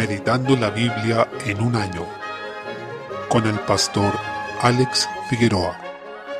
Meditando la Biblia en un año con el pastor Alex Figueroa.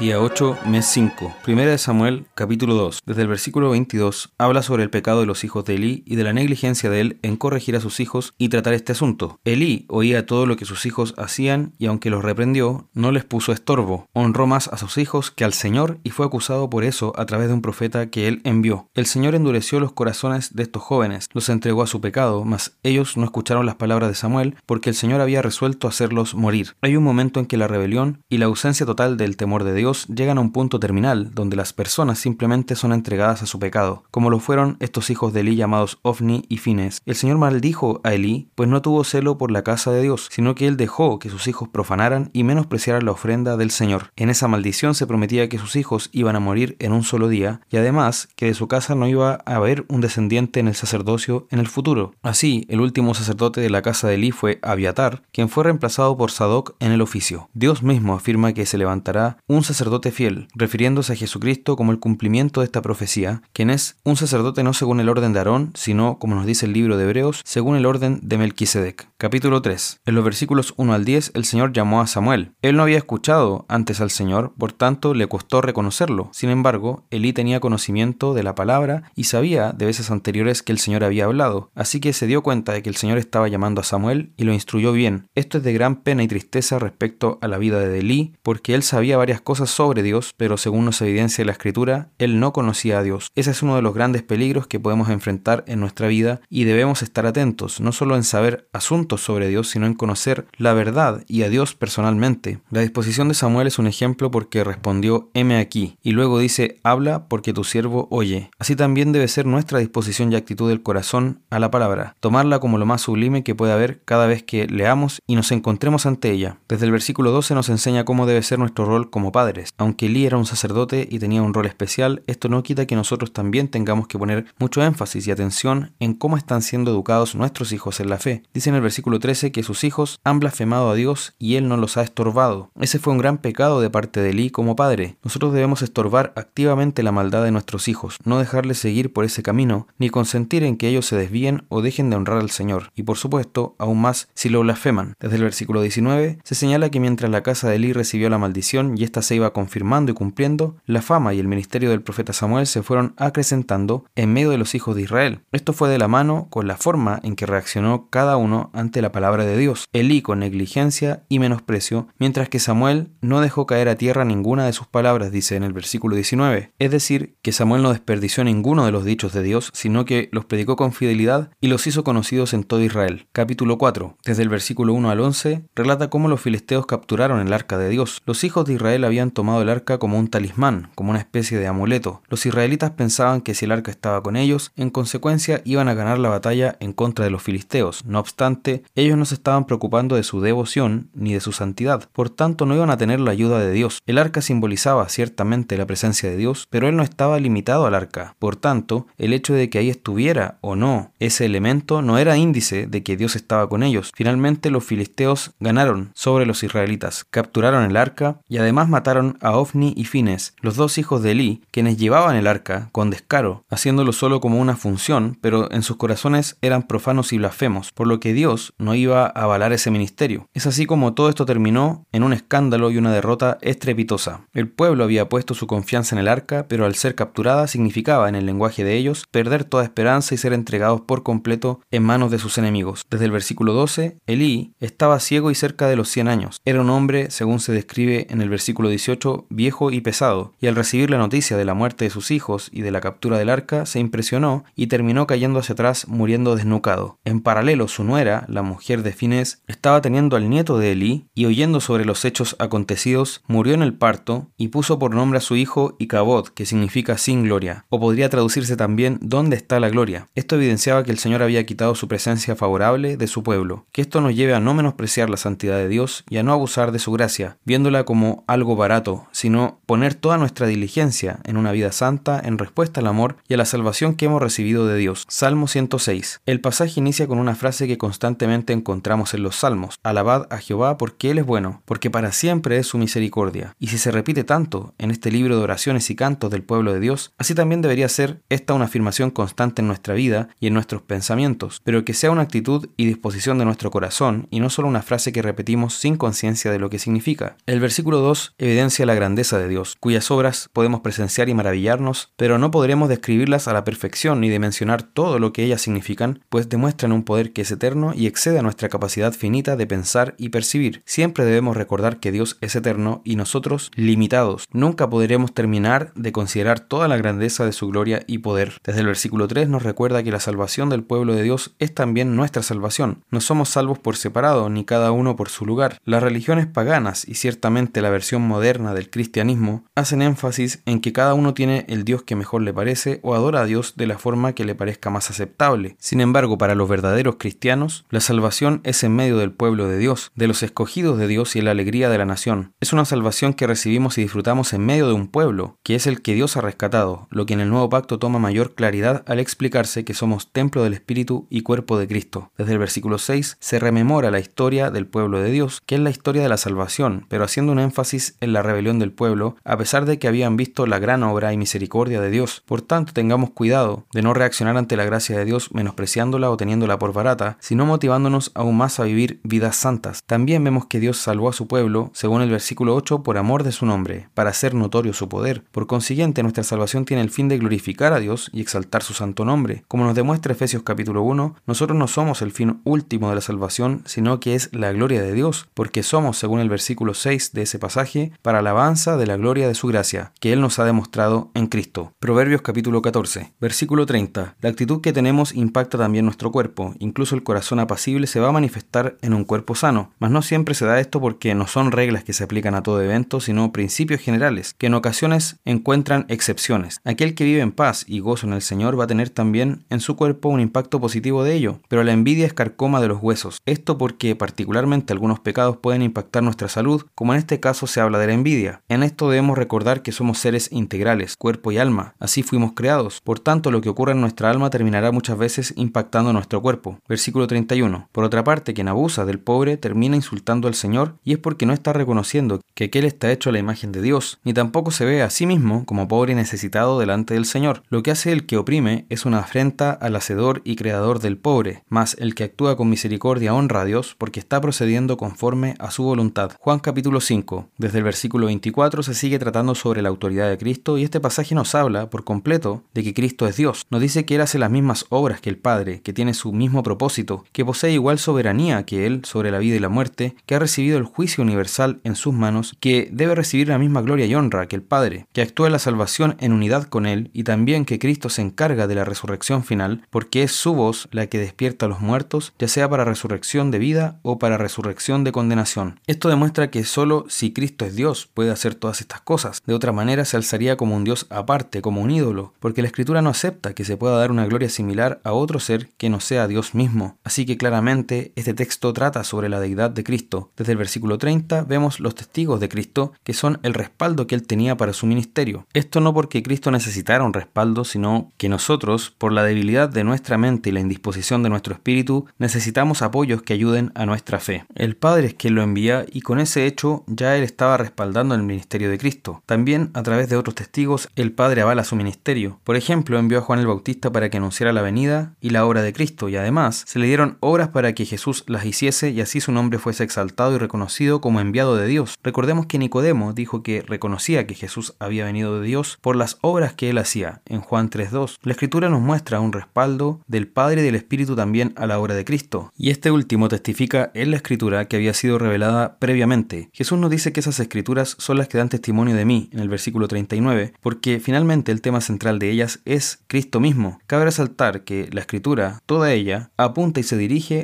Día 8, mes 5. Primera de Samuel, capítulo 2. Desde el versículo 22 habla sobre el pecado de los hijos de Elí y de la negligencia de él en corregir a sus hijos y tratar este asunto. Elí oía todo lo que sus hijos hacían y aunque los reprendió, no les puso estorbo. Honró más a sus hijos que al Señor y fue acusado por eso a través de un profeta que él envió. El Señor endureció los corazones de estos jóvenes, los entregó a su pecado, mas ellos no escucharon las palabras de Samuel porque el Señor había resuelto hacerlos morir. Hay un momento en que la rebelión y la ausencia total del temor de Dios llegan a un punto terminal donde las personas simplemente son entregadas a su pecado, como lo fueron estos hijos de Elí llamados Ofni y Fines. El Señor maldijo a Elí, pues no tuvo celo por la casa de Dios, sino que él dejó que sus hijos profanaran y menospreciaran la ofrenda del Señor. En esa maldición se prometía que sus hijos iban a morir en un solo día, y además que de su casa no iba a haber un descendiente en el sacerdocio en el futuro. Así, el último sacerdote de la casa de Elí fue Abiatar, quien fue reemplazado por Sadoc en el oficio. Dios mismo afirma que se levantará un sacerdote sacerdote fiel, refiriéndose a Jesucristo como el cumplimiento de esta profecía, quien es un sacerdote no según el orden de Aarón, sino, como nos dice el libro de Hebreos, según el orden de Melquisedec. Capítulo 3. En los versículos 1 al 10, el Señor llamó a Samuel. Él no había escuchado antes al Señor, por tanto le costó reconocerlo. Sin embargo, Elí tenía conocimiento de la palabra y sabía de veces anteriores que el Señor había hablado, así que se dio cuenta de que el Señor estaba llamando a Samuel y lo instruyó bien. Esto es de gran pena y tristeza respecto a la vida de Elí, porque él sabía varias cosas sobre Dios, pero según nos evidencia la Escritura, él no conocía a Dios. Ese es uno de los grandes peligros que podemos enfrentar en nuestra vida y debemos estar atentos, no solo en saber asuntos sobre Dios, sino en conocer la verdad y a Dios personalmente. La disposición de Samuel es un ejemplo porque respondió, heme aquí, y luego dice, habla porque tu siervo oye. Así también debe ser nuestra disposición y actitud del corazón a la palabra, tomarla como lo más sublime que puede haber cada vez que leamos y nos encontremos ante ella. Desde el versículo 12 nos enseña cómo debe ser nuestro rol como padre aunque Elí era un sacerdote y tenía un rol especial, esto no quita que nosotros también tengamos que poner mucho énfasis y atención en cómo están siendo educados nuestros hijos en la fe. Dice en el versículo 13 que sus hijos han blasfemado a Dios y él no los ha estorbado. Ese fue un gran pecado de parte de Elí como padre. Nosotros debemos estorbar activamente la maldad de nuestros hijos, no dejarles seguir por ese camino, ni consentir en que ellos se desvíen o dejen de honrar al Señor. Y por supuesto, aún más si lo blasfeman. Desde el versículo 19 se señala que mientras la casa de Elí recibió la maldición y ésta se iba confirmando y cumpliendo, la fama y el ministerio del profeta Samuel se fueron acrecentando en medio de los hijos de Israel. Esto fue de la mano con la forma en que reaccionó cada uno ante la palabra de Dios. Elí con negligencia y menosprecio, mientras que Samuel no dejó caer a tierra ninguna de sus palabras, dice en el versículo 19. Es decir, que Samuel no desperdició ninguno de los dichos de Dios, sino que los predicó con fidelidad y los hizo conocidos en todo Israel. Capítulo 4, desde el versículo 1 al 11, relata cómo los filisteos capturaron el arca de Dios. Los hijos de Israel habían tomado el arca como un talismán, como una especie de amuleto. Los israelitas pensaban que si el arca estaba con ellos, en consecuencia iban a ganar la batalla en contra de los filisteos. No obstante, ellos no se estaban preocupando de su devoción ni de su santidad, por tanto no iban a tener la ayuda de Dios. El arca simbolizaba ciertamente la presencia de Dios, pero él no estaba limitado al arca. Por tanto, el hecho de que ahí estuviera o no ese elemento no era índice de que Dios estaba con ellos. Finalmente los filisteos ganaron sobre los israelitas, capturaron el arca y además mataron a Ofni y Fines, los dos hijos de Elí, quienes llevaban el arca con descaro, haciéndolo solo como una función, pero en sus corazones eran profanos y blasfemos, por lo que Dios no iba a avalar ese ministerio. Es así como todo esto terminó en un escándalo y una derrota estrepitosa. El pueblo había puesto su confianza en el arca, pero al ser capturada significaba, en el lenguaje de ellos, perder toda esperanza y ser entregados por completo en manos de sus enemigos. Desde el versículo 12, Elí estaba ciego y cerca de los 100 años. Era un hombre, según se describe en el versículo 18, viejo y pesado, y al recibir la noticia de la muerte de sus hijos y de la captura del arca, se impresionó y terminó cayendo hacia atrás muriendo desnucado. En paralelo, su nuera, la mujer de Fines, estaba teniendo al nieto de Elí, y oyendo sobre los hechos acontecidos, murió en el parto y puso por nombre a su hijo Icabod, que significa sin gloria, o podría traducirse también ¿dónde está la gloria? Esto evidenciaba que el Señor había quitado su presencia favorable de su pueblo, que esto nos lleve a no menospreciar la santidad de Dios y a no abusar de su gracia, viéndola como algo barato sino poner toda nuestra diligencia en una vida santa en respuesta al amor y a la salvación que hemos recibido de Dios. Salmo 106. El pasaje inicia con una frase que constantemente encontramos en los salmos. Alabad a Jehová porque Él es bueno, porque para siempre es su misericordia. Y si se repite tanto en este libro de oraciones y cantos del pueblo de Dios, así también debería ser esta una afirmación constante en nuestra vida y en nuestros pensamientos, pero que sea una actitud y disposición de nuestro corazón y no solo una frase que repetimos sin conciencia de lo que significa. El versículo 2 evidencia la grandeza de Dios, cuyas obras podemos presenciar y maravillarnos, pero no podremos describirlas a la perfección ni dimensionar todo lo que ellas significan, pues demuestran un poder que es eterno y excede a nuestra capacidad finita de pensar y percibir. Siempre debemos recordar que Dios es eterno y nosotros limitados. Nunca podremos terminar de considerar toda la grandeza de su gloria y poder. Desde el versículo 3 nos recuerda que la salvación del pueblo de Dios es también nuestra salvación. No somos salvos por separado, ni cada uno por su lugar. Las religiones paganas y ciertamente la versión moderna del cristianismo hacen énfasis en que cada uno tiene el Dios que mejor le parece o adora a Dios de la forma que le parezca más aceptable. Sin embargo, para los verdaderos cristianos, la salvación es en medio del pueblo de Dios, de los escogidos de Dios y la alegría de la nación. Es una salvación que recibimos y disfrutamos en medio de un pueblo, que es el que Dios ha rescatado, lo que en el nuevo pacto toma mayor claridad al explicarse que somos templo del Espíritu y cuerpo de Cristo. Desde el versículo 6 se rememora la historia del pueblo de Dios, que es la historia de la salvación, pero haciendo un énfasis en la rebelión del pueblo, a pesar de que habían visto la gran obra y misericordia de Dios. Por tanto, tengamos cuidado de no reaccionar ante la gracia de Dios menospreciándola o teniéndola por barata, sino motivándonos aún más a vivir vidas santas. También vemos que Dios salvó a su pueblo, según el versículo 8, por amor de su nombre, para hacer notorio su poder. Por consiguiente, nuestra salvación tiene el fin de glorificar a Dios y exaltar su santo nombre. Como nos demuestra Efesios capítulo 1, nosotros no somos el fin último de la salvación, sino que es la gloria de Dios, porque somos, según el versículo 6 de ese pasaje, para alabanza de la gloria de su gracia, que Él nos ha demostrado en Cristo. Proverbios capítulo 14, versículo 30. La actitud que tenemos impacta también nuestro cuerpo, incluso el corazón apacible se va a manifestar en un cuerpo sano, mas no siempre se da esto porque no son reglas que se aplican a todo evento, sino principios generales, que en ocasiones encuentran excepciones. Aquel que vive en paz y gozo en el Señor va a tener también en su cuerpo un impacto positivo de ello, pero la envidia es carcoma de los huesos. Esto porque particularmente algunos pecados pueden impactar nuestra salud, como en este caso se habla de la envidia. En esto debemos recordar que somos seres integrales, cuerpo y alma, así fuimos creados. Por tanto, lo que ocurre en nuestra alma terminará muchas veces impactando nuestro cuerpo. Versículo 31. Por otra parte, quien abusa del pobre termina insultando al Señor y es porque no está reconociendo que aquel está hecho a la imagen de Dios, ni tampoco se ve a sí mismo como pobre y necesitado delante del Señor. Lo que hace el que oprime es una afrenta al hacedor y creador del pobre, mas el que actúa con misericordia honra a Dios porque está procediendo conforme a su voluntad. Juan capítulo 5. Desde el versículo 24 se sigue tratando sobre la autoridad de Cristo y este pasaje nos habla por completo de que Cristo es Dios. Nos dice que Él hace las mismas obras que el Padre, que tiene su mismo propósito, que posee igual soberanía que Él sobre la vida y la muerte, que ha recibido el juicio universal en sus manos, que debe recibir la misma gloria y honra que el Padre, que actúa en la salvación en unidad con Él y también que Cristo se encarga de la resurrección final, porque es su voz la que despierta a los muertos, ya sea para resurrección de vida o para resurrección de condenación. Esto demuestra que solo si Cristo es Dios puede hacer todas estas cosas. De otra manera se alzaría como un Dios aparte, como un ídolo, porque la Escritura no acepta que se pueda dar una gloria similar a otro ser que no sea Dios mismo. Así que claramente este texto trata sobre la deidad de Cristo. Desde el versículo 30 vemos los testigos de Cristo que son el respaldo que él tenía para su ministerio. Esto no porque Cristo necesitara un respaldo, sino que nosotros, por la debilidad de nuestra mente y la indisposición de nuestro espíritu, necesitamos apoyos que ayuden a nuestra fe. El Padre es quien lo envía y con ese hecho ya él estaba respaldando el ministerio de Cristo. También a través de otros testigos el Padre avala su ministerio. Por ejemplo, envió a Juan el Bautista para que anunciara la venida y la obra de Cristo y además se le dieron obras para que Jesús las hiciese y así su nombre fuese exaltado y reconocido como enviado de Dios. Recordemos que Nicodemo dijo que reconocía que Jesús había venido de Dios por las obras que él hacía en Juan 3.2. La escritura nos muestra un respaldo del Padre y del Espíritu también a la obra de Cristo. Y este último testifica en la escritura que había sido revelada previamente. Jesús nos dice que esas escrituras son las que dan testimonio de mí en el versículo 39, porque finalmente el tema central de ellas es Cristo mismo. Cabe resaltar que la escritura, toda ella, apunta y se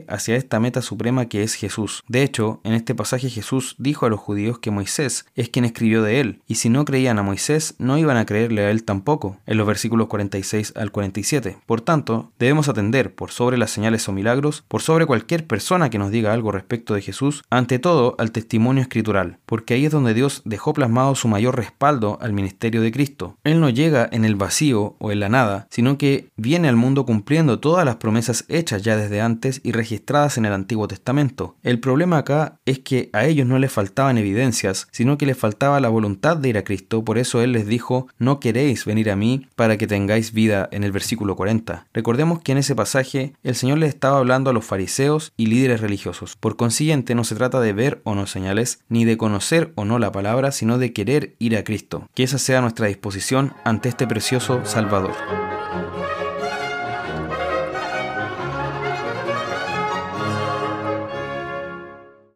hacia esta meta suprema que es Jesús. De hecho, en este pasaje Jesús dijo a los judíos que Moisés es quien escribió de él, y si no creían a Moisés, no iban a creerle a él tampoco, en los versículos 46 al 47. Por tanto, debemos atender por sobre las señales o milagros, por sobre cualquier persona que nos diga algo respecto de Jesús, ante todo al testimonio escritural, porque ahí es donde Dios dejó plasmado su mayor respaldo al ministerio de Cristo. Él no llega en el vacío o en la nada, sino que viene al mundo cumpliendo todas las promesas hechas ya desde antes y registradas en el Antiguo Testamento. El problema acá es que a ellos no les faltaban evidencias, sino que les faltaba la voluntad de ir a Cristo, por eso Él les dijo, no queréis venir a mí para que tengáis vida en el versículo 40. Recordemos que en ese pasaje el Señor les estaba hablando a los fariseos y líderes religiosos. Por consiguiente, no se trata de ver o no señales, ni de conocer o no la palabra, sino de querer ir a Cristo. Que esa sea nuestra disposición ante este precioso Salvador.